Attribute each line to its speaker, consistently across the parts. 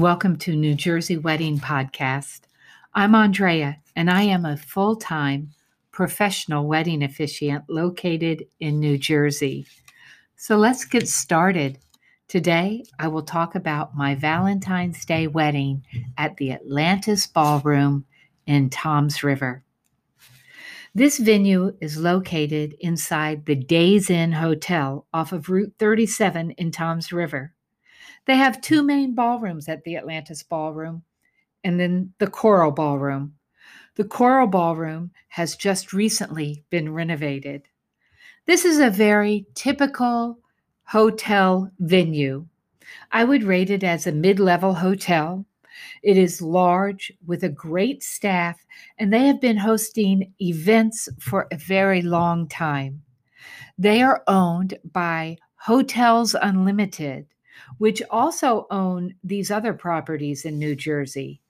Speaker 1: welcome to New Jersey Wedding Podcast. I'm Andrea, and I am a full time professional wedding officiant located in New Jersey. So let's get started. Today, I will talk about my Valentine's Day wedding at the Atlantis Ballroom in Toms River. This venue is located inside the Days Inn Hotel off of Route 37 in Toms River. They have two hmm. main ballrooms at the Atlantis Ballroom and then the Coral Ballroom. The Coral Ballroom has just recently been renovated. This is a very typical hotel venue. I would rate it as a mid level hotel. It is large with a great staff, and they have been hosting events for a very long time. They are owned by Hotels Unlimited, which also own these other properties in New Jersey.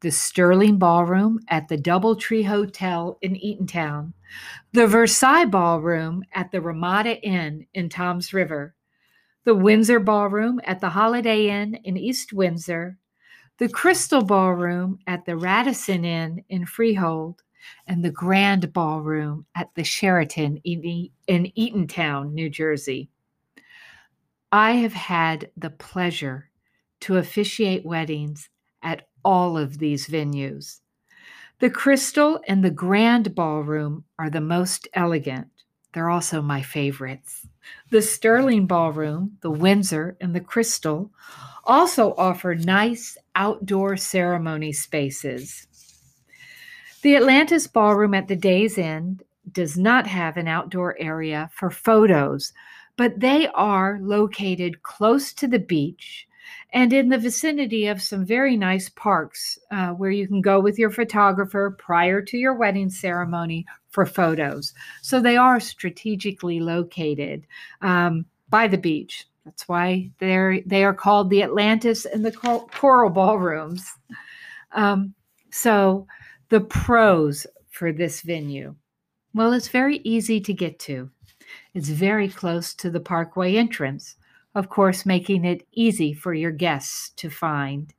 Speaker 1: The Sterling Ballroom at the Doubletree Hotel in Eatontown, the Versailles Ballroom at the Ramada Inn in Toms River, the Windsor Ballroom at the Holiday Inn in East Windsor, the Crystal Ballroom at the Radisson Inn in Freehold, and the Grand Ballroom at the Sheraton in, in Eatontown, New Jersey. I have had the pleasure to officiate weddings at all of these venues. The Crystal and the Grand Ballroom are the most elegant. They're also my favorites. The Sterling Ballroom, the Windsor, and the Crystal also offer nice outdoor ceremony spaces. The Atlantis Ballroom at the Days Inn does not have an outdoor area for photos, but they are located close to the beach and in the vicinity of some very nice parks uh, where you can go with your photographer prior to your wedding ceremony for photos. So they are strategically located um, by the beach. That's why they're they are called the Atlantis and the Cor- Coral Ballrooms. Um, so the pros for this venue, well, it's very easy to get to. It's very close to the Parkway entrance of course, making it easy for your guests to find.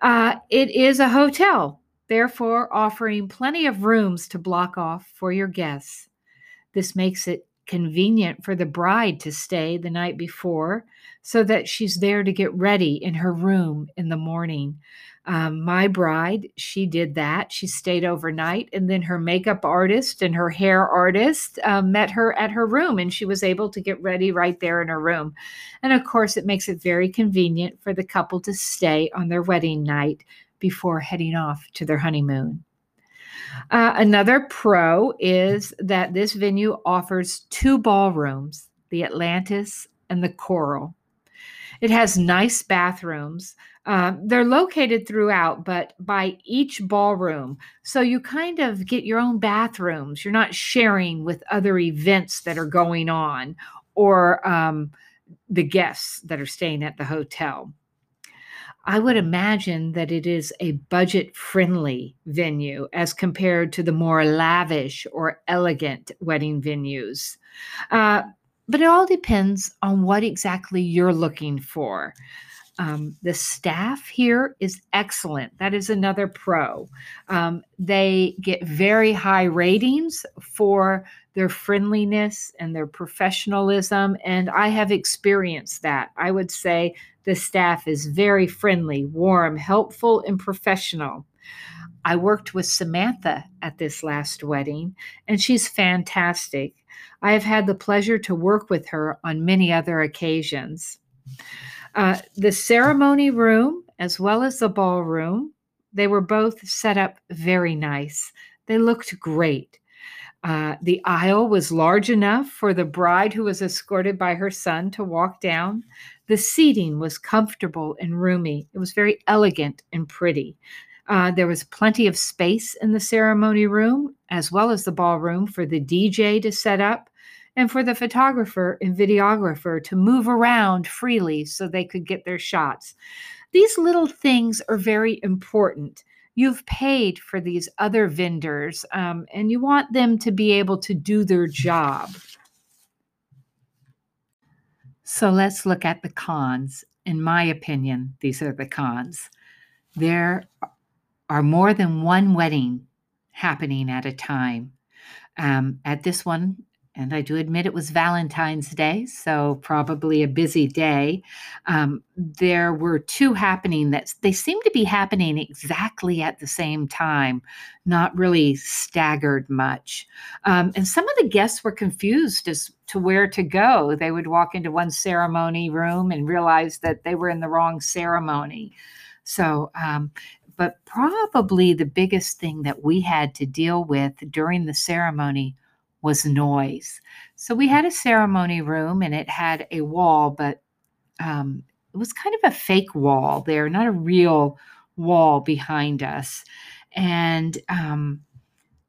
Speaker 1: Uh, it is a hotel, therefore, offering plenty of rooms to block off for your guests. This makes it convenient for the bride to stay the night before so that she's there to get ready in her room in the morning. Um, my bride, she did that. She stayed overnight, and then her makeup artist and her hair artist um, met her at her room, and she was able to get ready right there in her room. And of course, it makes it very convenient for the couple to stay on their wedding night before heading off to their honeymoon. Uh, another pro is that this venue offers two ballrooms the Atlantis and the Coral. It has nice bathrooms. Uh, they're located throughout, but by each ballroom. So you kind of get your own bathrooms. You're not sharing with other events that are going on or um, the guests that are staying at the hotel. I would imagine that it is a budget friendly venue as compared to the more lavish or elegant wedding venues. Uh, but it all depends on what exactly you're looking for. Um, the staff here is excellent. That is another pro. Um, they get very high ratings for their friendliness and their professionalism, and I have experienced that. I would say the staff is very friendly, warm, helpful, and professional. I worked with Samantha at this last wedding, and she's fantastic. I have had the pleasure to work with her on many other occasions. Uh, the ceremony room, as well as the ballroom, they were both set up very nice. They looked great. Uh, the aisle was large enough for the bride who was escorted by her son to walk down. The seating was comfortable and roomy. It was very elegant and pretty. Uh, there was plenty of space in the ceremony room, as well as the ballroom, for the DJ to set up and for the photographer and videographer to move around freely so they could get their shots. These little things are very important. You've paid for these other vendors um, and you want them to be able to do their job. So let's look at the cons. In my opinion, these are the cons. There are more than one wedding happening at a time. Um, at this one, and I do admit it was Valentine's Day, so probably a busy day. Um, there were two happening that they seem to be happening exactly at the same time, not really staggered much. Um, and some of the guests were confused as to where to go. They would walk into one ceremony room and realize that they were in the wrong ceremony. So, um, but probably the biggest thing that we had to deal with during the ceremony was noise. So we had a ceremony room and it had a wall, but um, it was kind of a fake wall there, not a real wall behind us. And um,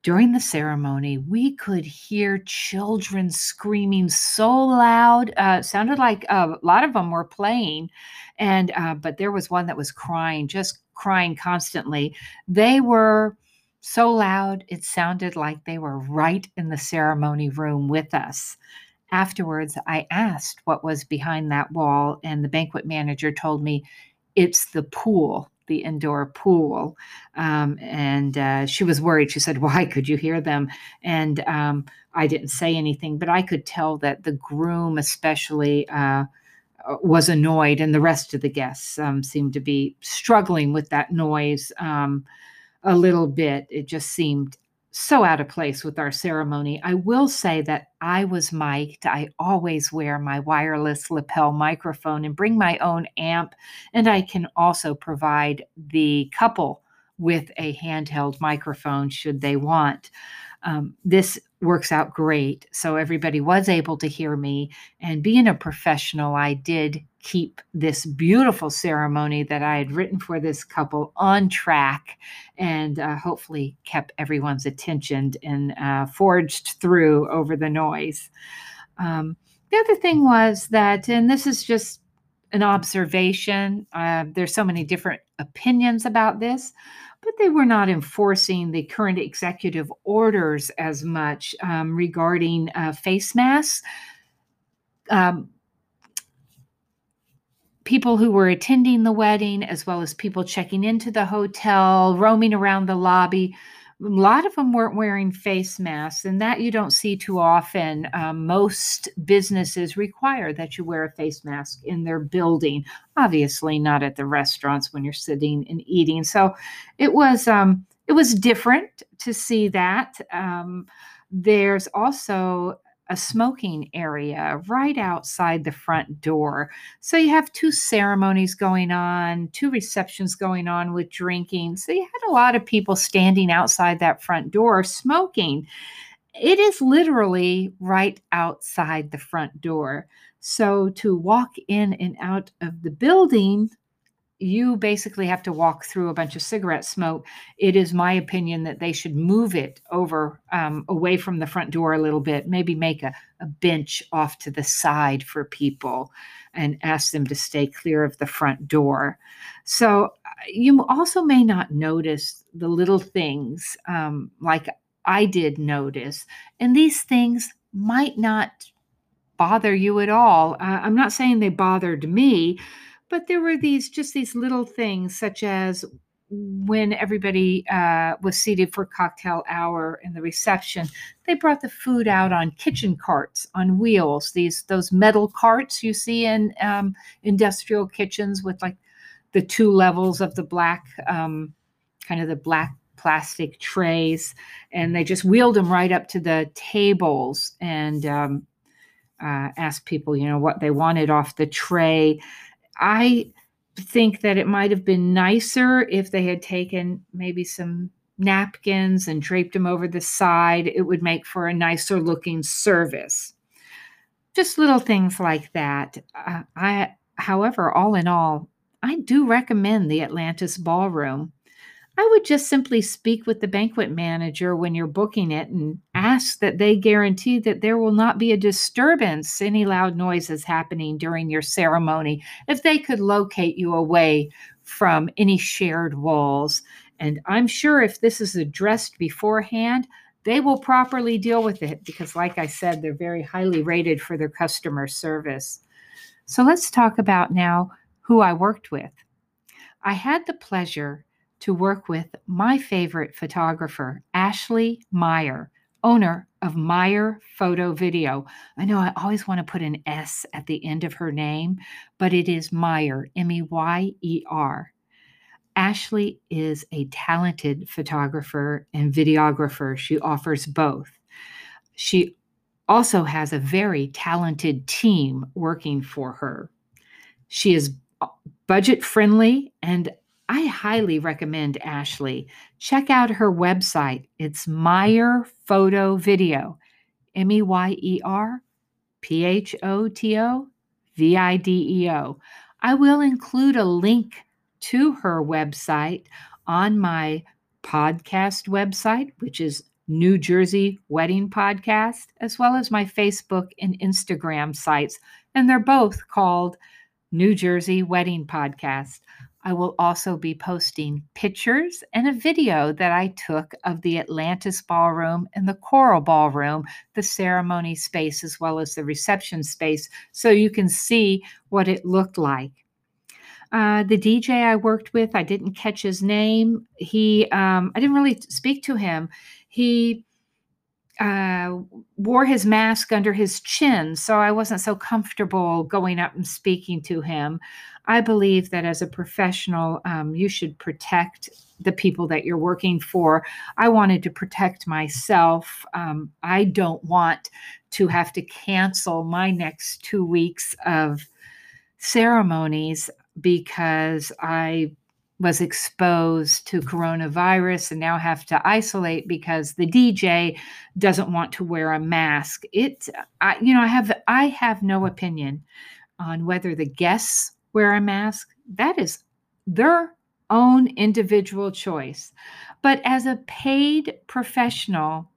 Speaker 1: during the ceremony, we could hear children screaming so loud. Uh, sounded like uh, a lot of them were playing, and uh, but there was one that was crying, just crying constantly. They were so loud it sounded like they were right in the ceremony room with us. Afterwards, I asked what was behind that wall, and the banquet manager told me it's the pool, the indoor pool. Um, and uh, she was worried. She said, Why could you hear them? And um, I didn't say anything, but I could tell that the groom, especially, uh, was annoyed, and the rest of the guests um, seemed to be struggling with that noise. Um, a little bit. It just seemed so out of place with our ceremony. I will say that I was mic'd. I always wear my wireless lapel microphone and bring my own amp. And I can also provide the couple with a handheld microphone should they want. Um, this works out great. So everybody was able to hear me. And being a professional, I did keep this beautiful ceremony that I had written for this couple on track and uh, hopefully kept everyone's attention and uh, forged through over the noise. Um, the other thing was that, and this is just an observation, uh, there's so many different opinions about this, but they were not enforcing the current executive orders as much um, regarding uh, face masks. Um, people who were attending the wedding, as well as people checking into the hotel, roaming around the lobby. A lot of them weren't wearing face masks, and that you don't see too often. Um, most businesses require that you wear a face mask in their building. Obviously, not at the restaurants when you're sitting and eating. So, it was um, it was different to see that. Um, there's also a smoking area right outside the front door. So you have two ceremonies going on, two receptions going on with drinking. So you had a lot of people standing outside that front door smoking. It is literally right outside the front door. So to walk in and out of the building you basically have to walk through a bunch of cigarette smoke. It is my opinion that they should move it over um, away from the front door a little bit, maybe make a, a bench off to the side for people and ask them to stay clear of the front door. So uh, you also may not notice the little things um, like I did notice. And these things might not bother you at all. Uh, I'm not saying they bothered me but there were these just these little things, such as when everybody uh, was seated for cocktail hour in the reception, they brought the food out on kitchen carts on wheels. These those metal carts you see in um, industrial kitchens with like the two levels of the black, um, kind of the black plastic trays, and they just wheeled them right up to the tables and um, uh, asked people, you know, what they wanted off the tray. I think that it might have been nicer if they had taken maybe some napkins and draped them over the side. It would make for a nicer looking service. Just little things like that. Uh, I, however, all in all, I do recommend the Atlantis Ballroom. I would just simply speak with the banquet manager when you're booking it and ask that they guarantee that there will not be a disturbance, any loud noises happening during your ceremony, if they could locate you away from any shared walls. And I'm sure if this is addressed beforehand, they will properly deal with it because, like I said, they're very highly rated for their customer service. So let's talk about now who I worked with. I had the pleasure to work with my favorite photographer, Ashley Meyer, owner of Meyer Photo Video. I know I always want to put an S at the end of her name, but it is Meyer, M E Y E R. Ashley is a talented photographer and videographer. She offers both. She also has a very talented team working for her. She is uh, budget friendly, and I highly recommend Ashley. Check out her website. It's Meyer Photo Video, M E Y E R P H O T O V I D E O. I will include a link to her website on my podcast website, which is New Jersey Wedding Podcast, as well as my Facebook and Instagram sites. And they're both called New Jersey Wedding Podcast. I will also be posting pictures and a video that I took of the Atlantis Ballroom and the Coral Ballroom, the ceremony space, as well as the reception space, so you can see what it looked like. Uh, the DJ I worked with, I didn't catch his name. He, um, I didn't really speak to him. He uh, wore his mask under his chin, so I wasn't so comfortable going up and speaking to him. I believe that as a professional, um, you should protect the people that you're working for. I wanted to protect myself. Um, I don't want to have to cancel my next two weeks of ceremonies because I was exposed to coronavirus and now have to isolate because the DJ doesn't want to wear a mask. It I you know I have I have no opinion on whether the guests wear a mask. That is their own individual choice. But as a paid professional,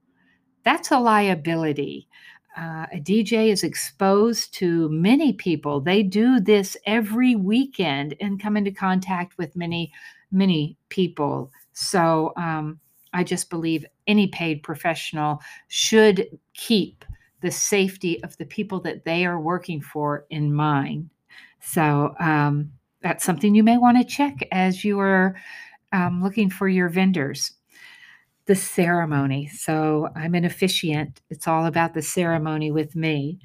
Speaker 1: that's a liability uh, a DJ is exposed to many people. They do this every weekend and come into contact with many, many people. So um, I just believe any paid professional should keep the safety of the people that they are working for in mind. So um, that's something you may want to check as you are um, looking for your vendors the ceremony. So I'm an officiant. It's all about the ceremony with me.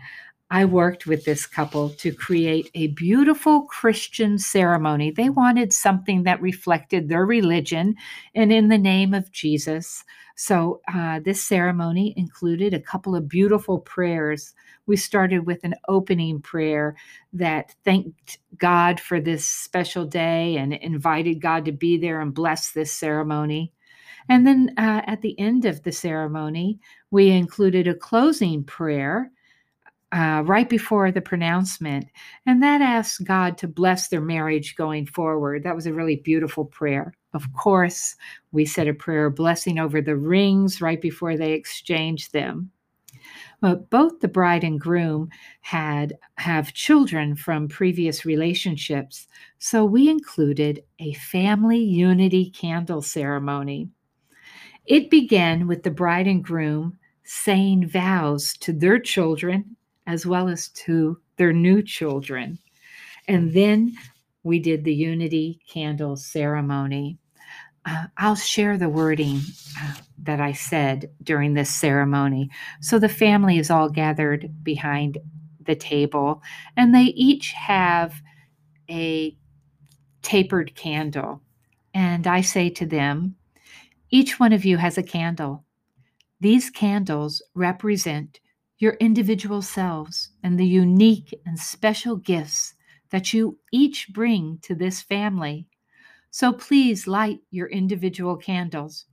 Speaker 1: I worked with this couple to create a beautiful Christian ceremony. They wanted something that reflected their religion and in the name of Jesus. So, uh, this ceremony included a couple of beautiful prayers. We started with an opening prayer that thanked God for this special day and invited God to be there and bless this ceremony. And then uh, at the end of the ceremony, we included a closing prayer uh, right before the pronouncement. And that asked God to bless their marriage going forward. That was a really beautiful prayer. Of course, we said a prayer blessing over the rings right before they exchanged them. But both the bride and groom had have children from previous relationships, so we included a family unity candle ceremony. It began with the bride and groom saying vows to their children as well as to their new children. And then we did the unity candle ceremony. Uh, I'll share the wording uh, that I said during this ceremony. So the family is all gathered behind the table, and they each have a tapered candle. And I say to them, each one of you has a candle. These candles represent your individual selves and the unique and special gifts that you each bring to this family. So please light your individual candles.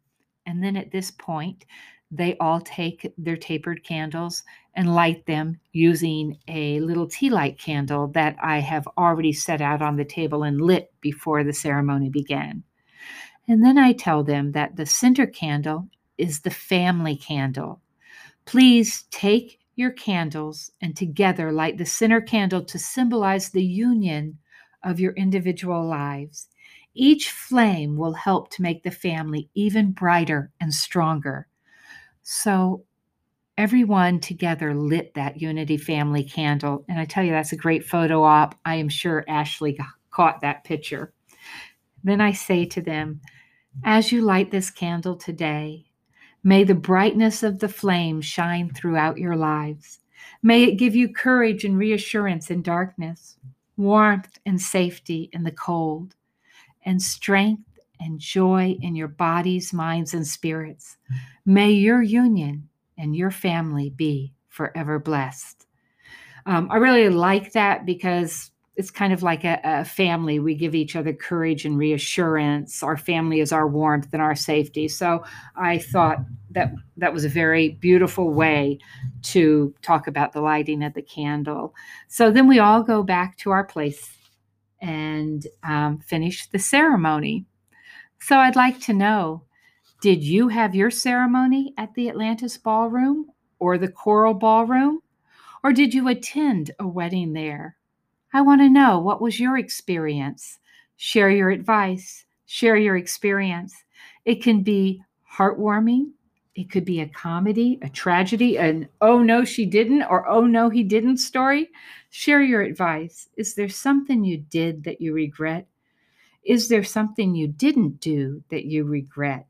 Speaker 1: And then at this point, they all take their tapered candles and light them using a little tea light candle that I have already set out on the table and lit before the ceremony began. And then I tell them that the center candle is the family candle. Please take your candles and together light the center candle to symbolize the union of your individual lives. Each flame will help to make the family even brighter and stronger. So, everyone together lit that Unity Family candle. And I tell you, that's a great photo op. I am sure Ashley caught that picture. Then I say to them, as you light this candle today, may the brightness of the flame shine throughout your lives. May it give you courage and reassurance in darkness, warmth and safety in the cold, and strength and joy in your bodies, minds, and spirits. May your union and your family be forever blessed. Um, I really like that because it's kind of like a, a, family. We give each other courage and reassurance. Our family is our warmth and our safety. So I thought that that was a very beautiful way to talk about the lighting of the candle. So then we all go back to our place and um, finish the ceremony. So I'd like to know did you have your ceremony at the Atlantis Ballroom or the Coral Ballroom? Or did you attend a wedding there? I want to know what was your experience. Share your advice, share your experience. It can be heartwarming, it could be a comedy, a tragedy, an oh no, she didn't, or oh no, he didn't story. Share your advice. Is there something you did that you regret? Is there something you didn't do that you regret?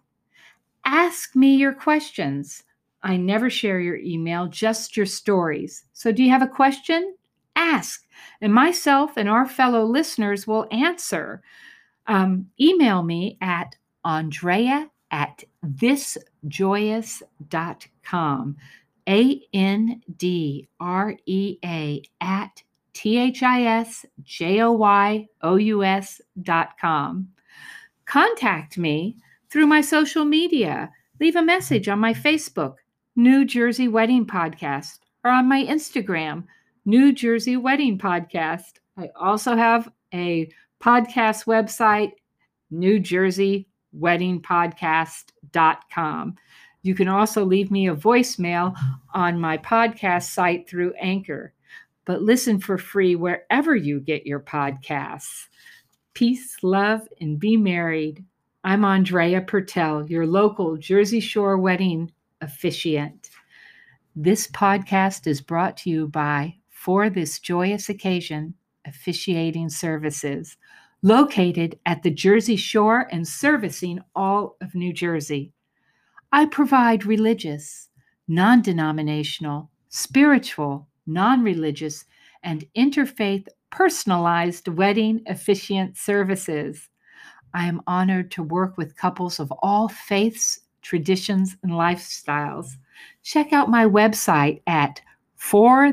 Speaker 1: Ask me your questions. I never share your email, just your stories. So, do you have a question? Ask, and myself and our fellow listeners will answer. Um, email me at Andrea at thisjoyous.com. A N D R E A at T H I S J O Y O U S dot com. Contact me through my social media. Leave a message on my Facebook, New Jersey Wedding Podcast, or on my Instagram, New Jersey Wedding Podcast. I also have a podcast website, New Jersey Wedding Podcast.com. You can also leave me a voicemail on my podcast site through Anchor. But listen for free wherever you get your podcasts. Peace, love, and be married. I'm Andrea Pertel, your local Jersey Shore wedding officiant. This podcast is brought to you by for this joyous occasion officiating services located at the Jersey Shore and servicing all of New Jersey. I provide religious, non denominational, spiritual, non religious, and interfaith personalized wedding officiant services. I am honored to work with couples of all faiths, traditions, and lifestyles. Check out my website at for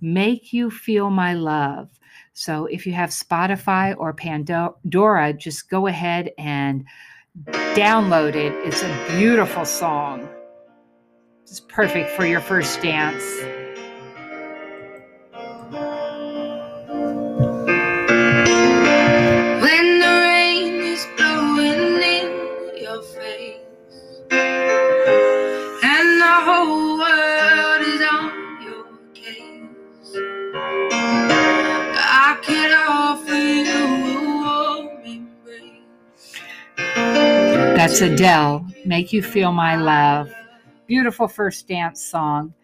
Speaker 1: Make You Feel My Love. So if you have Spotify or Pandora, just go ahead and download it. It's a beautiful song. It's perfect for your first dance. That's Adele, Make You Feel My Love. Beautiful first dance song.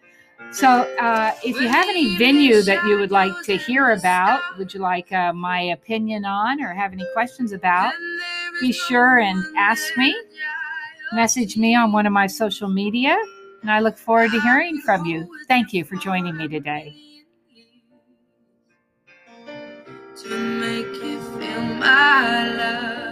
Speaker 1: So, uh, if you have any venue that you would like to hear about, would you like uh, my opinion on or have any questions about, be sure and ask me. Message me on one of my social media, and I look forward to hearing from you. Thank you for joining me today. To make you feel my love.